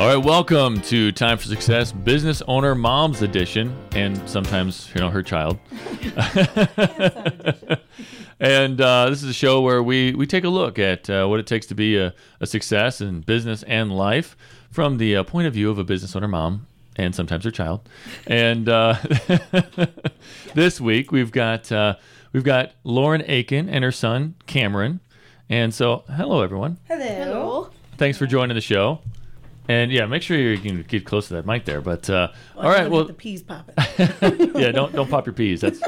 All right, welcome to Time for Success Business Owner Mom's Edition, and sometimes, you know, her child. and uh, this is a show where we, we take a look at uh, what it takes to be a, a success in business and life from the uh, point of view of a business owner mom and sometimes her child. And uh, this week we've got uh, we've got Lauren Aiken and her son Cameron. And so, hello everyone. Hello. Thanks for joining the show. And yeah, make sure you can get close to that mic there. But uh, Well, all right, well, get the peas popping. yeah, don't don't pop your peas. That's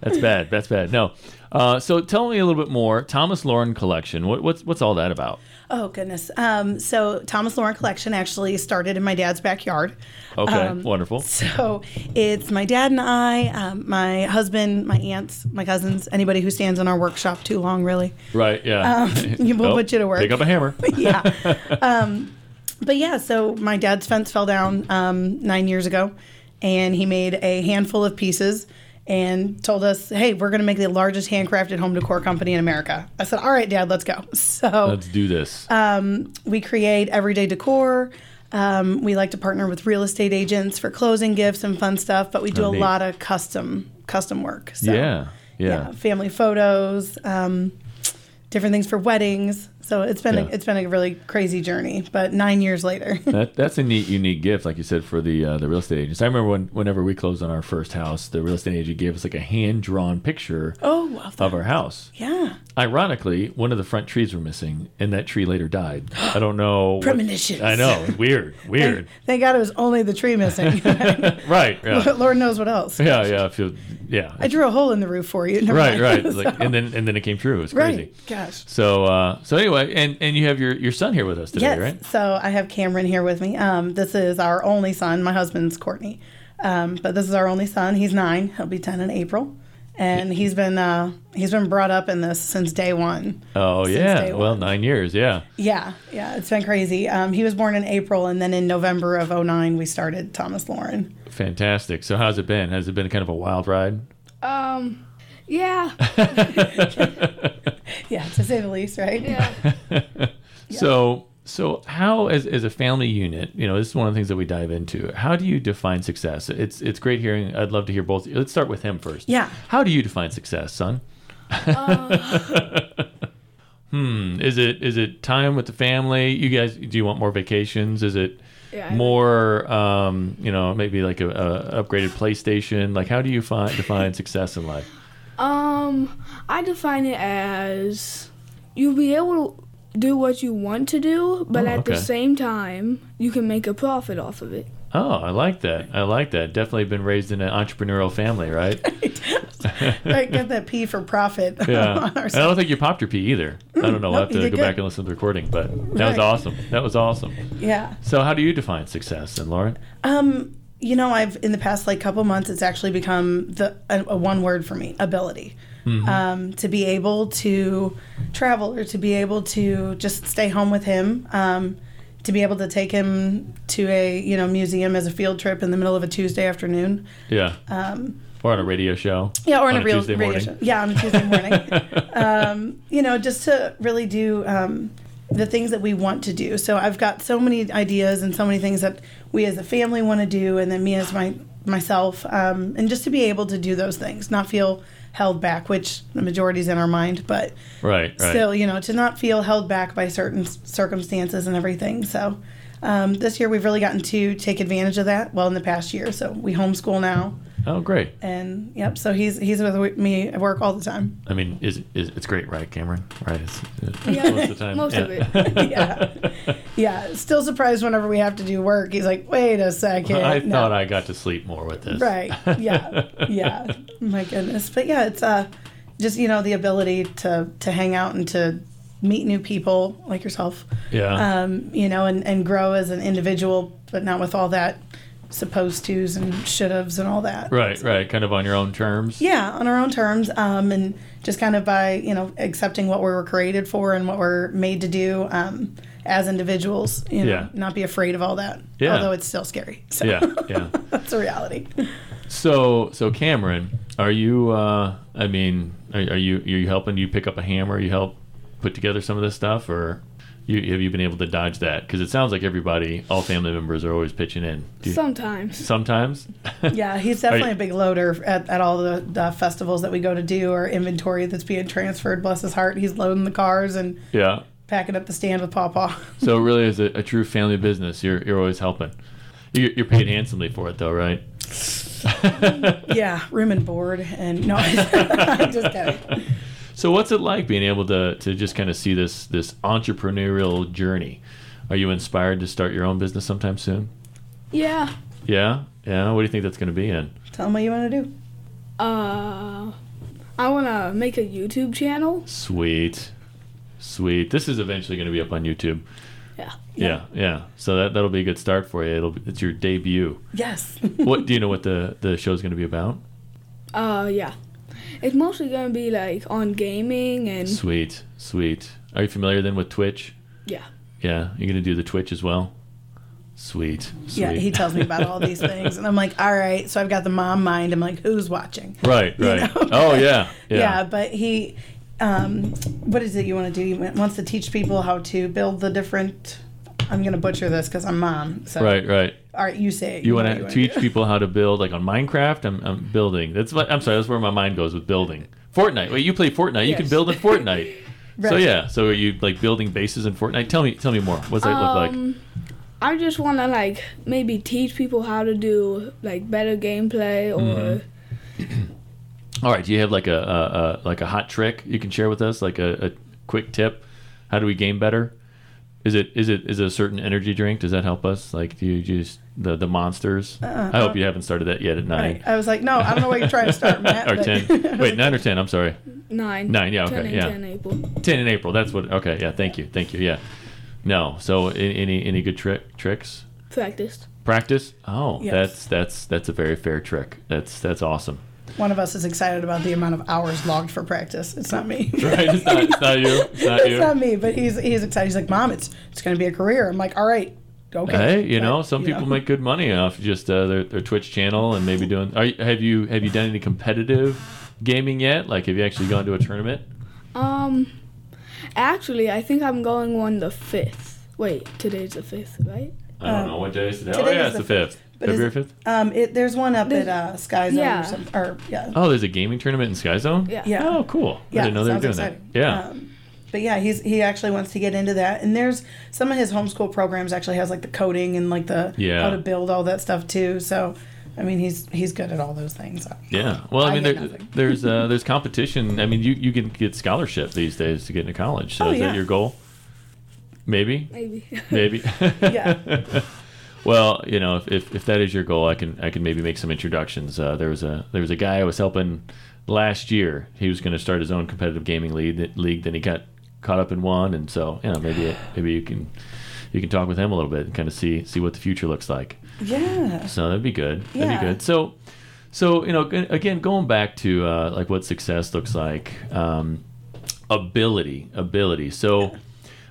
that's bad. That's bad. No. Uh, so tell me a little bit more. Thomas Lauren Collection. What, what's what's all that about? oh goodness. Um, so Thomas Lauren Collection actually started in my dad's backyard. Okay, Um, wonderful. So it's my dad and I, um, my husband, my aunts, my cousins, anybody who stands in our workshop too long, really. Right. Yeah. you- we'll put you to work. Pick up a hammer. yeah. But yeah, so my dad's fence fell down um, nine years ago, and he made a handful of pieces and told us, "Hey, we're going to make the largest handcrafted home decor company in America." I said, "All right, Dad, let's go." So Let's do this. um, we create everyday decor. Um, we like to partner with real estate agents for closing gifts and fun stuff, but we do Oh, a neat. lot of custom custom work. So, yeah. Yeah. family photos, um, different things for weddings. So it's been Yeah. a, it's been a really crazy journey. But nine years later, That, that's a neat, unique gift, like you said, for the uh, the real estate agents. I remember when, whenever we closed on our first house, the real estate agent gave us like a hand drawn picture oh, of our house. yeah, Ironically, one of the front trees were missing, and that tree later died. I don't know. what- Premonitions. I know. Weird. Weird. thank God it was only the tree missing. right. Yeah. Lord knows what else. Yeah. Yeah. I feel. Yeah. I drew a hole in the roof for you. Right. mind. Right. So- Like, and then and then it came true. It was crazy. right, gosh. So uh, so anyway, and and you have your your son here with us today, Yes. right? So I have Cameron here with me. Um, this is our only son. My husband's Courtney, um, but this is our only son. He's nine. He'll be ten in April, and he's been uh, he's been brought up in this since day one. Oh Since yeah. day Well, one. nine years. Yeah. Yeah, yeah, it's been crazy. Um, he was born in April, and then in November of 09, we started Thomas Lauren. Fantastic. So how's it been? Has it been kind of a wild ride? Um, yeah, Yeah, to say the least, right? yeah. So so how as as a family unit, you know, this is one of the things that we dive into. How do you define success? It's it's great hearing. I'd love to hear both. Let's start with him first. Yeah. How do you define success, son? hmm. Is it is it time with the family? You guys, do you want more vacations? Is it Yeah, more, um, you know, maybe like a, a upgraded PlayStation? Like, how do you find define success in life? Um, I define it as you'll be able to do what you want to do, but Oh, at okay. the same time, you can make a profit off of it. Oh, I like that. I like that. Definitely been raised in an entrepreneurial family, right? right, get that P for profit. Yeah. on And our I don't think you popped your P either. I don't know. I'll have to go back and listen to the recording, but that was awesome. That was awesome. yeah. So, how do you define success, and Lauren? Um, you know, I've in the past like couple months, it's actually become the a, a one word for me: ability. Um, to be able to travel or to be able to just stay home with him. Um, to be able to take him to a you know museum as a field trip in the middle of a Tuesday afternoon. Yeah. Um, or on a radio show. yeah, or on on a real Tuesday radio morning. show. Yeah, on a Tuesday morning. um, you know, just to really do um, the things that we want to do. So I've got so many ideas and so many things that we as a family want to do, and then me as my myself, um, and just to be able to do those things, not feel held back, which the majority's in our mind, but Right. Right. still, you know, to not feel held back by certain circumstances and everything. So. Um, this year we've really gotten to take advantage of that. Well, in the past year, so we homeschool now, oh, great. and yep. So he's he's with me at work all the time. I mean, is, is it's great, right, Cameron? Right. It's, it's Yeah, most of the time. most of it. Yeah. Yeah, still surprised whenever we have to do work. He's like, "Wait a second. I No. thought I got to sleep more with this. Right. Yeah. Yeah. My goodness. But yeah, it's uh just you know the ability to to hang out and to meet new people like yourself. Yeah. Um, you know, and and grow as an individual, but not with all that supposed tos and should haves and all that. right. Right. Kind of on your own terms. Yeah, on our own terms, um, and just kind of by you know accepting what we were created for and what we're made to do um, as individuals. You know, Yeah. not be afraid of all that. Yeah. Although it's still scary. So Yeah. Yeah. that's a reality. So, so Cameron, are you? Uh, I mean, are, are you? Are you helping? Do you pick up a hammer? You help put together some of this stuff, or You, have you been able to dodge that? Because it sounds like everybody, all family members, are always pitching in. You- Sometimes. sometimes. Yeah, he's definitely a big loader at, at all the, the festivals that we go to do or inventory that's being transferred. Bless his heart, he's loading the cars and yeah. packing up the stand with Pawpaw. So it really is a, a true family business. You're you're always helping. You're, you're paid handsomely for it, though, right? yeah, room and board, and no, I'm just kidding. So what's it like being able to to just kind of see this this entrepreneurial journey? Are you inspired to start your own business sometime soon? Yeah. Yeah, yeah. What do you think that's going to be in? Tell them what you want to do. Uh, I want to make a YouTube channel. Sweet, sweet. This is eventually going to be up on YouTube. Yeah. Yeah, yeah. So that that'll be a good start for you. It'll it's your debut. Yes. What do you know what the the show's going to be about? Uh, yeah. It's mostly going to be like on gaming and Sweet, sweet. Are you familiar then with Twitch? yeah. Yeah, you're going to do the Twitch as well. Sweet, sweet. Yeah, he tells me about all these things, and I'm like, all right. So I've got the mom mind. I'm like, who's watching? Right, You right. know? Oh yeah, yeah. Yeah, but he, um, what is it you want to do? He wants to teach people how to build the different. I'm gonna butcher this because I'm mom. So Right, right. All right, you say it. You know want to teach people how to build, like on Minecraft. I'm, I'm building. That's what I'm sorry. That's where my mind goes with building. Fortnite. Wait, you play Fortnite? You can build in Fortnite. So yeah. So are you like building bases in Fortnite? Tell me, tell me more. What's that look like? Um, I just want to like maybe teach people how to do like better gameplay or All right. Do you have like a, a, a like a hot trick you can share with us? Like a, a quick tip? How do we game better? Is it is it is it a certain energy drink? Does that help us? Like do you use the the monsters? Uh-uh. I hope uh. you haven't started that yet at nine Right. I was like, no, I don't know what you're trying to start, Matt. or but- ten. Wait, nine or ten? I'm sorry. nine. Nine, yeah, okay, and yeah. 10 April. 10 in April. That's what. Okay, yeah. Thank you, thank you. Yeah. No. So any any good trick tricks? Practiced. Practice. Oh, Yes. that's that's that's a very fair trick. That's that's awesome. One of us is excited about the amount of hours logged for practice. It's not me. Right? It's not. It's not you. It's not it's you. not me, but he's he's excited. He's like, Mom, it's it's going to be a career. I'm like, all right, okay. Hey, you But, know, some you people know. make good money off just uh, their their Twitch channel and maybe doing. Are you, have you have you done any competitive gaming yet? Like, have you actually gone to a tournament? Um, actually, I think I'm going one the fifth. Wait, today's the fifth, right? I don't Um, know what day is today. Oh today yeah, is it's the the fifth. But February fifth. Um, it, there's one up There's- at uh, Sky Zone Yeah. or some, or yeah, Oh, there's a gaming tournament in Sky Zone. Yeah. yeah. Oh, cool. Yeah, I didn't know they were doing sounds that. Yeah. Um, but yeah, he's he actually wants to get into that, and there's some of his homeschool programs actually has like the coding and like the Yeah. how to build all that stuff too. So, I mean, he's he's good at all those things. So. Yeah. Well, I I mean, there, there's uh, there's competition. I mean, you you can get scholarship these days to get into college. So Oh, is yeah. that your goal? Maybe. Maybe. Maybe. Yeah. well, you know, if, if, if that is your goal, I can I can maybe make some introductions. Uh, there was a there was a guy I was helping last year. He was going to start his own competitive gaming league. League. Then he got caught up in one, and so you know maybe maybe you can you can talk with him a little bit and kind of see see what the future looks like. yeah. So that'd be good. That'd Yeah. be good. So, so you know, again, going back to uh, like what success looks like, um, ability, ability. So,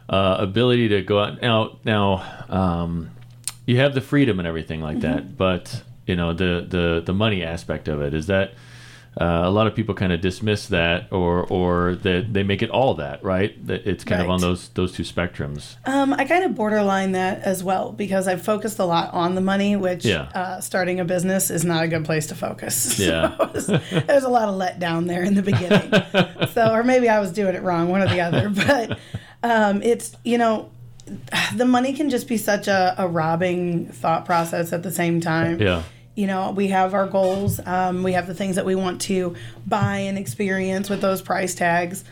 uh, ability to go out now. Now, um, you have the freedom and everything like Mm-hmm. that, but you know the the the money aspect of it is that. Uh, a lot of people kind of dismiss that, or or that they make it all that, right? That it's kind of on those those two spectrums. Um, I kind of borderline that as well because I've focused a lot on the money, which Yeah. uh, starting a business is not a good place to focus. Yeah. So there's a lot of letdown there in the beginning. so, or maybe I was doing it wrong, one or the other. But um, it's, you know, the money can just be such a, a robbing thought process at the same time. Yeah. You know, we have our goals, um, we have the things that we want to buy and experience with those price tags.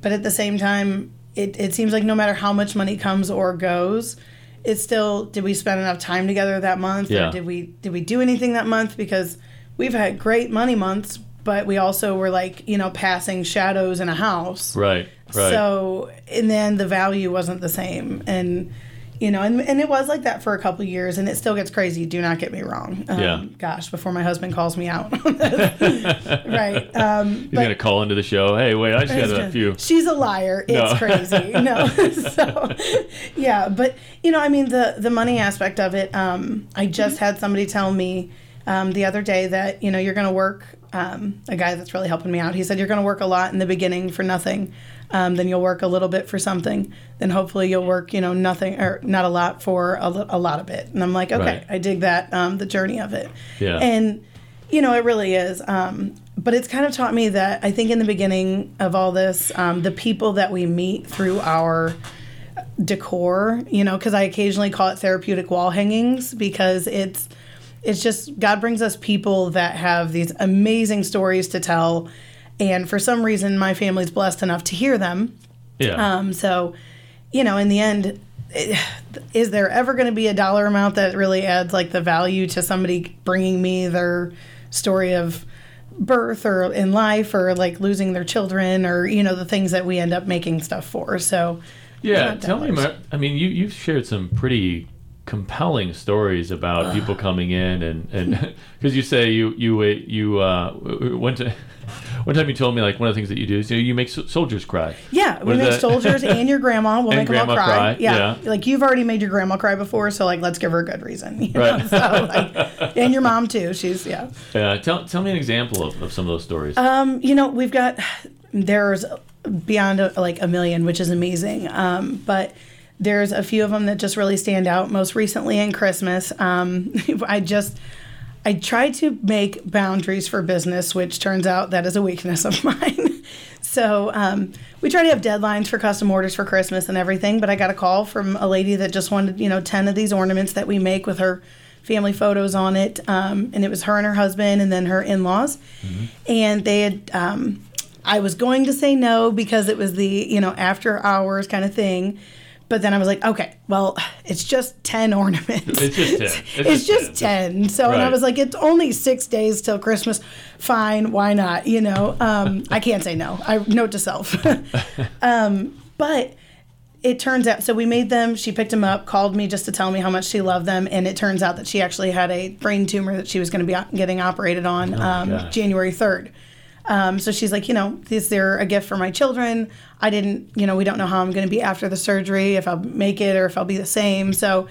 But at the same time, it, it seems like no matter how much money comes or goes, it's still did we spend enough time together that month Yeah. or did we did we do anything that month because we've had great money months but we also were like you know passing shadows in a house Right. Right. so and then the value wasn't the same and you know and, and it was like that for a couple years and it still gets crazy do not get me wrong um, Yeah. gosh before my husband calls me out right um He's gonna call into the show. Hey, wait, I just got a few. She's a liar. It's No. crazy. No. so, yeah, but you know, I mean, the the money aspect of it. Um, I just had somebody tell me um, the other day that you know you're going to work. Um, a guy that's really helping me out. He said you're going to work a lot in the beginning for nothing. Um, then you'll work a little bit for something. Then hopefully you'll work, you know, nothing or not a lot for a, a lot of it. And I'm like, okay, Right. I dig that, um, the journey of it. Yeah. And, you know, it really is. Um, but it's kind of taught me that I think in the beginning of all this, um, the people that we meet through our decor, you know, because I occasionally call it therapeutic wall hangings because it's it's just God brings us people that have these amazing stories to tell, and for some reason my family's blessed enough to hear them. Yeah. Um, so, you know, in the end, is there ever going to be a dollar amount that really adds like the value to somebody bringing me their story of birth or in life or like losing their children or you know the things that we end up making stuff for so Yeah, tell me. dollars. I mean, you you've shared some pretty compelling stories about people coming in and and because you say you you you uh went to one time you told me like one of the things that you do is you, know, you make so- soldiers cry. yeah we make that? soldiers and your grandma will And make them all grandma cry, cry, Yeah. yeah. like you've already made your grandma cry before so like let's give her a good reason you? Right. so, like, and your mom too she's yeah Yeah, tell tell me an example of, of some of those stories. Um, you know, we've got there's beyond a, like a million, which is amazing. Um, but there's a few of them that just really stand out. Most recently in Christmas, um, I just I try to make boundaries for business, which turns out that is a weakness of mine. so um, we try to have deadlines for custom orders for Christmas and everything. But I got a call from a lady that just wanted you know ten of these ornaments that we make with her family photos on it, um, and it was her and her husband, and then her in-laws, and they had. Um, I was going to say no because it was the you know after hours kind of thing, but then I was like, okay, well, it's just ten ornaments. It's just 10. It's It's, just just 10. So and I was like, it's only six days till Christmas. Fine, why not? You know, um, I can't say no. I note to self. um, but it turns out so we made them she picked them up called me just to tell me how much she loved them and it turns out that she actually had a brain tumor that she was going to be getting operated on um, january 3rd um, so she's like you know is there a gift for my children? I didn't you know we don't know how i'm going to be after the surgery if i'll make it or if i'll be the same. So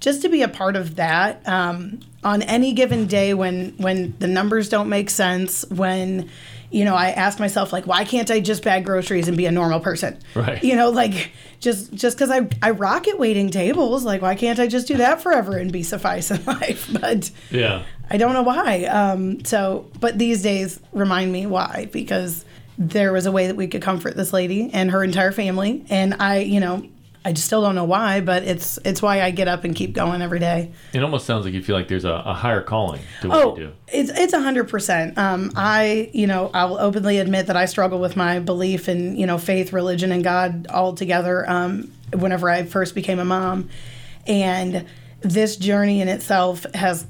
just to be a part of that um, on any given day when when the numbers don't make sense when you know i ask myself like why can't i just bag groceries and be a normal person? Right. you know like just just because i i rock at waiting tables like why can't i just do that forever and be suffice in life? But yeah. I don't know why um so but these days remind me why because there was a way that we could comfort this lady and her entire family and i you know i just still don't know why but it's it's why i get up and keep going every day It almost sounds like you feel like there's a, a higher calling to what Oh, you do. it's it's a hundred percent. Um, I you know I will openly admit that I struggle with my belief in you know faith, religion, and God all together. Um, whenever I first became a mom, and this journey in itself has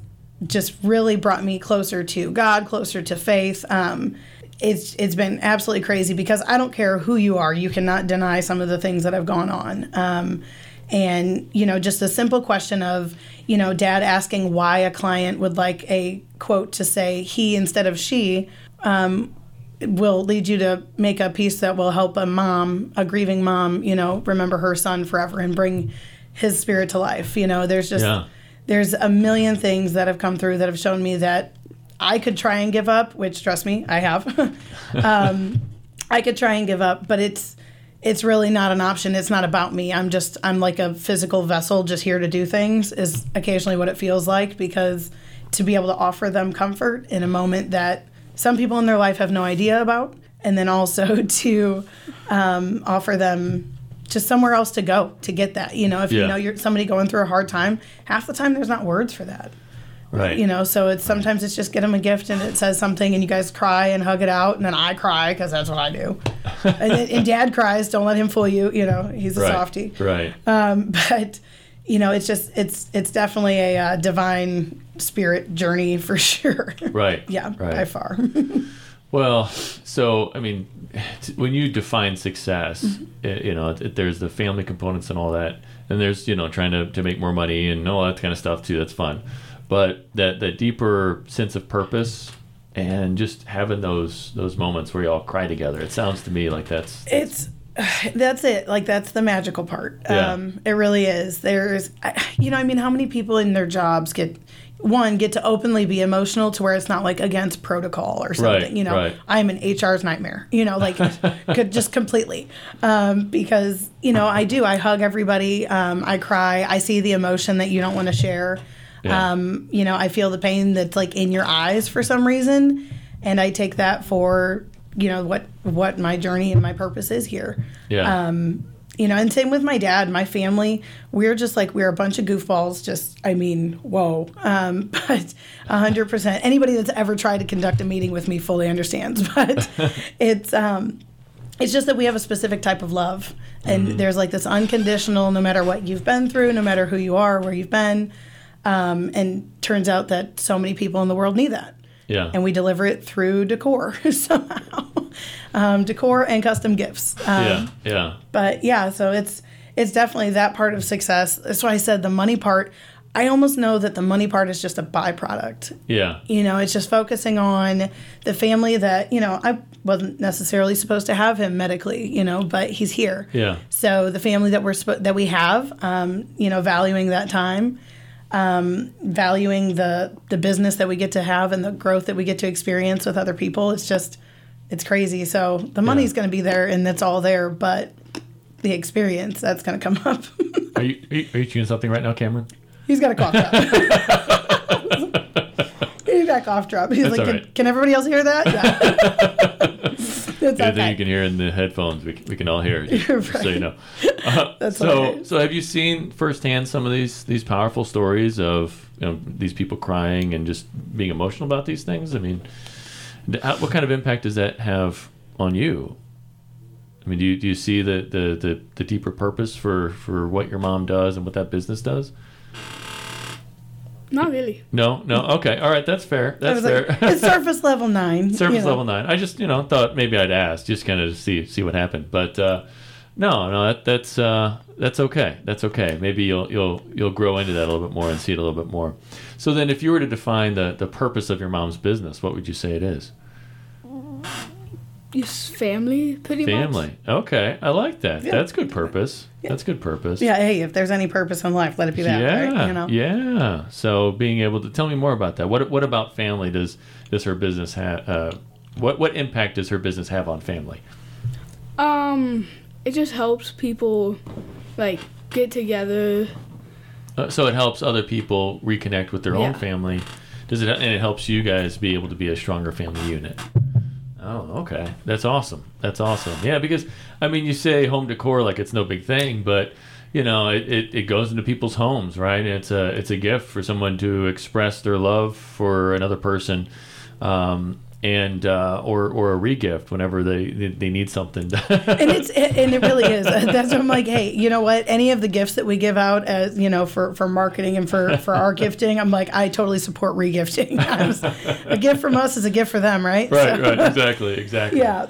just really brought me closer to God, closer to faith. Um, it's it's been absolutely crazy because I don't care who you are, you cannot deny some of the things that have gone on. Um, and you know just a simple question of you know dad asking why a client would like a quote to say he instead of she um, will lead you to make a piece that will help a mom a grieving mom you know remember her son forever and bring his spirit to life you know there's just Yeah. There's a million things that have come through that have shown me that i could try and give up which trust me i have um, I could try and give up, but it's it's really not an option. It's not about me. I'm just I'm like a physical vessel just here to do things is occasionally what it feels like because to be able to offer them comfort in a moment that some people in their life have no idea about and then also to um, offer them just somewhere else to go to get that. You know, if Yeah. you know you're somebody going through a hard time, half the time there's not words for that Right. you know so it's sometimes it's just get them a gift and it says something and you guys cry and hug it out and then i cry because that's what i do and, and dad cries don't let him fool you you know he's a right. softie Right. um, but you know it's just it's it's definitely a uh, divine spirit journey for sure Right. yeah Right. by far Well, so I mean, t- when you define success, Mm-hmm. i- you know, it, there's the family components and all that, and there's you know trying to, to make more money and all that kind of stuff too. That's fun, but that that deeper sense of purpose and just having those those moments where you all cry together. It sounds to me like that's it's that's it like that's the magical part Yeah. um it really is there's you know i mean how many people in their jobs get one get to openly be emotional to where it's not like against protocol or something Right, you know? right. i'm an hr's nightmare you know like could just completely. Um, because you know i do. I hug everybody. Um, i cry. I see the emotion that you don't want to share. Yeah. um, you know i feel the pain that's like in your eyes for some reason and i take that for you know what what my journey and my purpose is here. Yeah. um, you know, and same with my dad, my family. We're just like we're a bunch of goofballs. Just, I mean, whoa. Um, but hundred percent. Anybody that's ever tried to conduct a meeting with me fully understands. But it's um, it's just that we have a specific type of love, and Mm-hmm. there's like this unconditional, no matter what you've been through, no matter who you are, where you've been. Um, and turns out that so many people in the world need that yeah. and we deliver it through decor somehow um, decor and custom gifts um, yeah. Yeah. but yeah so it's it's definitely that part of success that's why i said the money part i almost know that the money part is just a byproduct Yeah. you know it's just focusing on the family that you know i wasn't necessarily supposed to have him medically you know but he's here Yeah. so the family that we're that we have um, you know valuing that time um, valuing the the business that we get to have and the growth that we get to experience with other people it's just it's crazy so the money's going to be there and that's all there but the experience that's going to come up Are you, are you are you chewing something right now, Cameron? he's got a cough drop he's got a cough drop he's That's like can, right. can everybody else hear that yeah Anything okay. you can hear in the headphones, we, we can all hear. Just, You're just so you right. know. Uh, That's so, so have you seen firsthand some of these these powerful stories of you know these people crying and just being emotional about these things? I mean, how- what kind of impact does that have on you? I mean, do you, do you see the, the, the, the deeper purpose for, for what your mom does and what that business does? Not really. No, no. Okay, all right, that's fair. That's fair. like, it's surface level nine Surface you know. level nine. I just you know thought maybe I'd ask just kind of see see what happened, but uh, no, no, that, that's uh, that's okay. That's okay. Maybe you'll you'll you'll grow into that a little bit more and see it a little bit more. So then, if you were to define the the purpose of your mom's business, what would you say it is? Just family, pretty much. Family. Okay, I like that. Yeah. That's good purpose. That's good purpose. Yeah, hey, if there's any purpose in life, let it be that, yeah, right? You know? yeah. So being able to tell me more about that. What what about family does does her business have? Uh, what what impact does her business have on family? Um, it just helps people like get together. Uh, so it helps other people reconnect with their own family. Does it? And it helps you guys be able to be a stronger family unit. Oh, okay. That's awesome. That's awesome. Yeah, because I mean, you say home decor like it's no big thing, but you know, it, it, it goes into people's homes, right? It's a it's a gift for someone to express their love for another person, um, and uh, or or a regift whenever they they, need something. and it's and it really is. That's what I'm like. Hey, you know what? Any of the gifts that we give out as you know for for marketing and for for our gifting, I'm like I totally support regifting. A gift from us is a gift for them, right? right, So- right, exactly, exactly. Yeah.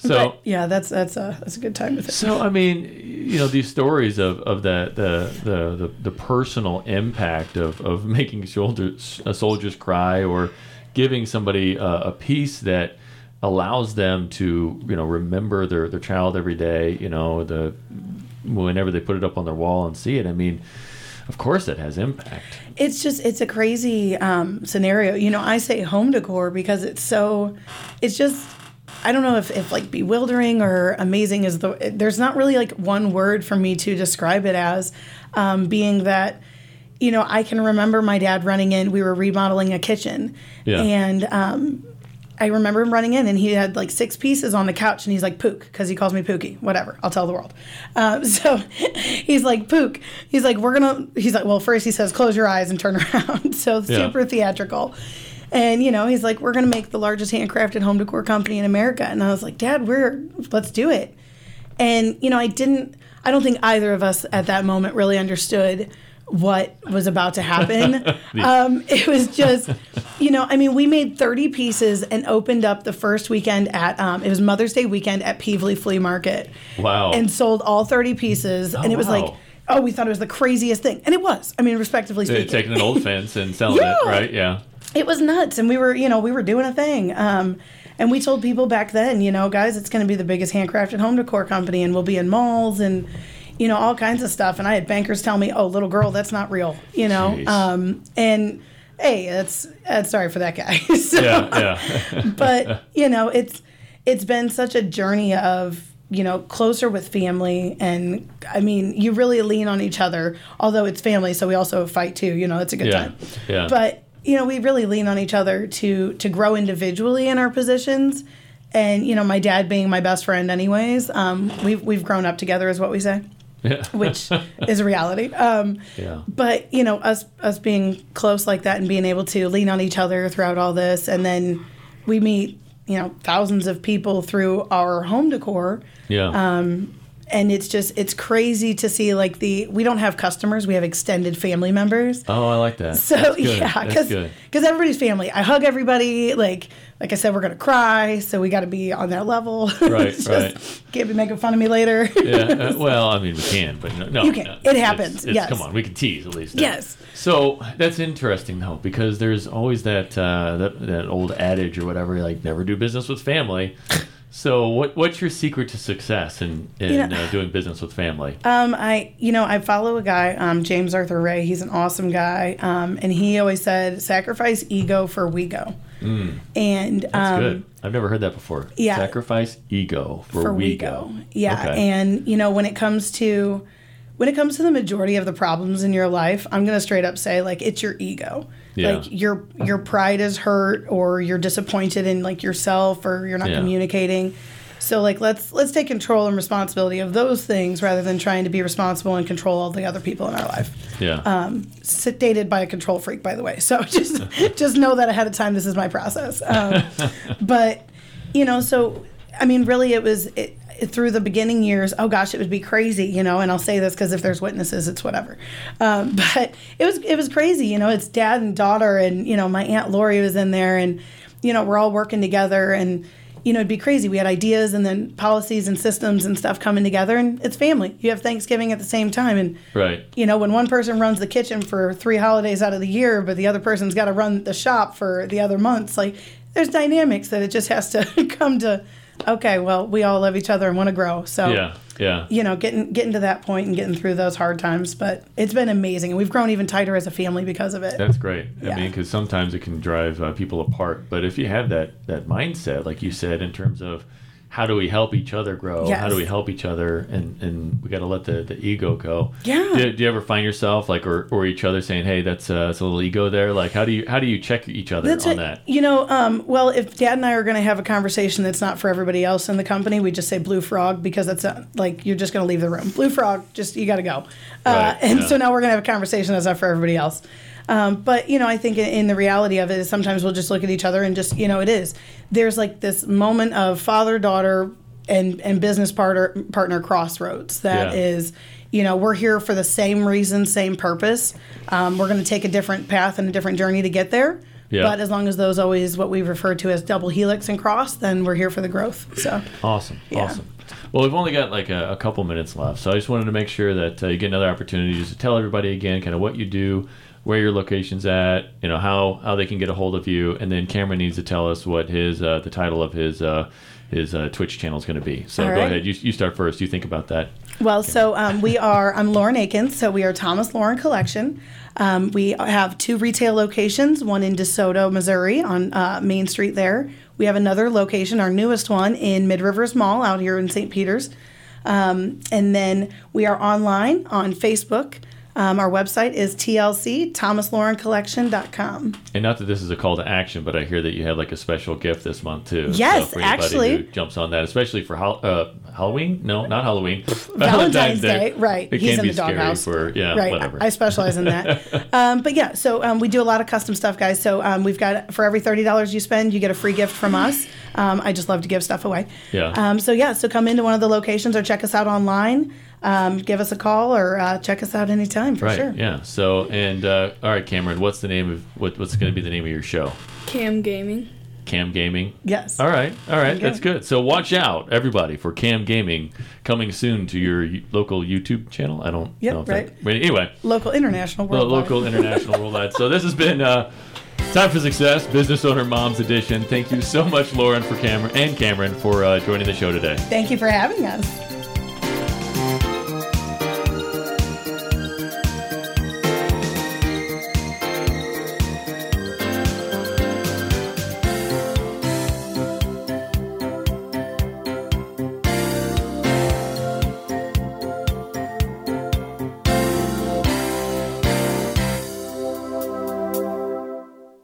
So. But, yeah, that's that's a that's a good time with it. So I mean, you know, these stories of, of the, the, the, the, the personal impact of, of making soldiers uh, soldiers cry or giving somebody a, a piece that allows them to you know remember their, their child every day. You know, the whenever they put it up on their wall and see it. I mean, of course, it has impact. It's just it's a crazy um, scenario. You know, I say home decor because it's so it's just I don't know if, if like bewildering or amazing is the there's not really like one word for me to describe it as um, being that you know I can remember my dad running in we were remodeling a kitchen Yeah. and um, I remember him running in and he had like six pieces on the couch and he's like Pook because he calls me Pookie. Whatever, I'll tell the world. Um, so he's like Pook. He's like we're gonna. He's like well first he says close your eyes and turn around. so Yeah. super theatrical. And you know he's like we're gonna make the largest handcrafted home decor company in America. And I was like Dad, we're let's do it. And you know I didn't. I don't think either of us at that moment really understood what was about to happen. um, it was just, you know, I mean, we made 30 pieces and opened up the first weekend at, um, it was Mother's Day weekend at Pevely Flea Market. Wow. And sold all 30 pieces. and it was like, oh, we thought it was the craziest thing. And it was. I mean, respectively They're speaking taking an old fence and selling Yeah. it, right? Yeah. it was nuts and we were you know we were doing a thing um, and we told people back then you know guys it's going to be the biggest handcrafted home decor company and we'll be in malls and you know all kinds of stuff and i had bankers tell me oh little girl that's not real you know um, and hey, that's that's sorry for that guy. so, Yeah, yeah. but you know, it's it's been such a journey of you know closer with family, and I mean, you really lean on each other. Although it's family, so we also fight too. You know, it's a good Yeah, time. yeah. But you know, we really lean on each other to to grow individually in our positions. And you know, my dad being my best friend, anyways, um, we've we've grown up together, is what we say yeah. which is a reality. Um, Yeah. But you know, us us being close like that and being able to lean on each other throughout all this, and then we meet you know thousands of people through our home decor, yeah. um, and it's just it's crazy to see like the we don't have customers, we have extended family members. oh, I like that. So yeah, That's because everybody's family. I hug everybody. Like like I said, we're gonna cry, so we got to be on that level. Right, It's right. Can't be making fun of me later. yeah. uh, well, I mean, we can, but no, no You can. no, It happens, it's- yes. Come on, we can tease at least. Yes. So that's interesting though, because there's always that uh, that that old adage or whatever, like never do business with family. So what what's your secret to success in in You know- uh, doing business with family? Um, I, you know, I follow a guy, um, James Arthur Ray. He's an awesome guy, um, and he always said, "Sacrifice ego for we go." And Mm. That's um, good. I've never heard that before. yeah. Sacrifice ego for, for we we go. go. Yeah, Okay. and you know, when it comes to when it comes to the majority of the problems in your life, I'm gonna straight up say like it's your ego. Yeah. Like your your pride is hurt, or you're disappointed in like yourself, or you're not Yeah. communicating. So like let's let's take control and responsibility of those things rather than trying to be responsible and control all the other people in our life. yeah. um, dated by a control freak, by the way. So just just know that ahead of time. This is my process. Um, but you know, so I mean, really, it was it, through the beginning years. Oh gosh, it would be crazy, you know. And I'll say this because if there's witnesses, it's whatever. Um, but it was it was crazy, you know. It's dad and daughter, and you know, my aunt Lori was in there, and you know, we're all working together and you know, it'd be crazy. We had ideas and then policies and systems and stuff coming together, and it's family. You have Thanksgiving at the same time, and right. you know, when one person runs the kitchen for three holidays out of the year, but the other person's got to run the shop for the other months, like there's dynamics that it just has to come to. Okay, well, we all love each other and want to grow. So Yeah. Yeah. you know, getting getting to that point and getting through those hard times. But it's been amazing, and we've grown even tighter as a family because of it. That's great. I mean, because sometimes it can drive uh, people apart. But if you have that that mindset, like you said, in terms of how do we help each other grow? How do we help each other? And and we got to let the, the ego go. Yeah. Do, do you ever find yourself like or, or each other saying, "Hey, that's uh, that's a little ego there." Like, how do you how do you check each other That's on it. that? You know, um, well, if Dad and I are going to have a conversation that's not for everybody else in the company, we just say Blue Frog because it's uh like you're just going to leave the room. Blue Frog, just you got to go. Uh, Right, and yeah. so now we're going to have a conversation that's not for everybody else. Um, but you know, I think in, in the reality of it is sometimes we'll just look at each other and just you know, it is. There's like this moment of father daughter and and business partner partner crossroads that Yeah. is you know we're here for the same reason same purpose um, we're going to take a different path and a different journey to get there Yeah. but as long as those always what we refer to as double helix and cross then we're here for the growth so Awesome. Yeah. Awesome. Well, we've only got like a, a couple minutes left, so I just wanted to make sure that uh, you get another opportunity just to tell everybody again kind of what you do, where your location's at, you know how how they can get a hold of you, and then Cameron needs to tell us what his uh, the title of his uh, his uh, Twitch channel is going to be. So All go right. ahead, you, you start first. You think about that. Well, so um, we are, I'm Lauren Akins, so we are Thomas Lauren Collection. Um, we have two retail locations, one in DeSoto, Missouri on uh, Main Street there. We have another location, our newest one, in Mid Rivers Mall out here in St. Peters. Um, and then we are online on Facebook. Um, our website is TLC, ThomasLaurenCollection.com. And not that this is a call to action, but I hear that you have like a special gift this month too. Yes, anybody actually. jumps on that, especially for uh, Halloween. No, not Halloween. Valentine's Day, right. It He's can in be the doghouse. for yeah, right. whatever. I specialize in that. um, but yeah, so um, we do a lot of custom stuff, guys. So um, we've got for every thirty dollars you spend, you get a free gift from us. Um, I just love to give stuff away. Yeah. Um, so yeah, so come into one of the locations or check us out online. Um, give us a call or uh, check us out anytime for Right. sure. Yeah. So, and uh, all right, Cameron, what's the name of what, what's going to be the name of your show? Cam Gaming. Cam Gaming. Yes. All right. All right. you That's go. good. So watch out, everybody, for Cam Gaming coming soon to your local YouTube channel. I don't Yep, know. If right. That, anyway, Local, international, lo- worldwide. local, international, worldwide. So this has been uh, Time for Success, Business Owner Moms Edition. Thank you so much, Lauren, for Cameron and Cameron for uh, joining the show today. Thank you for having us.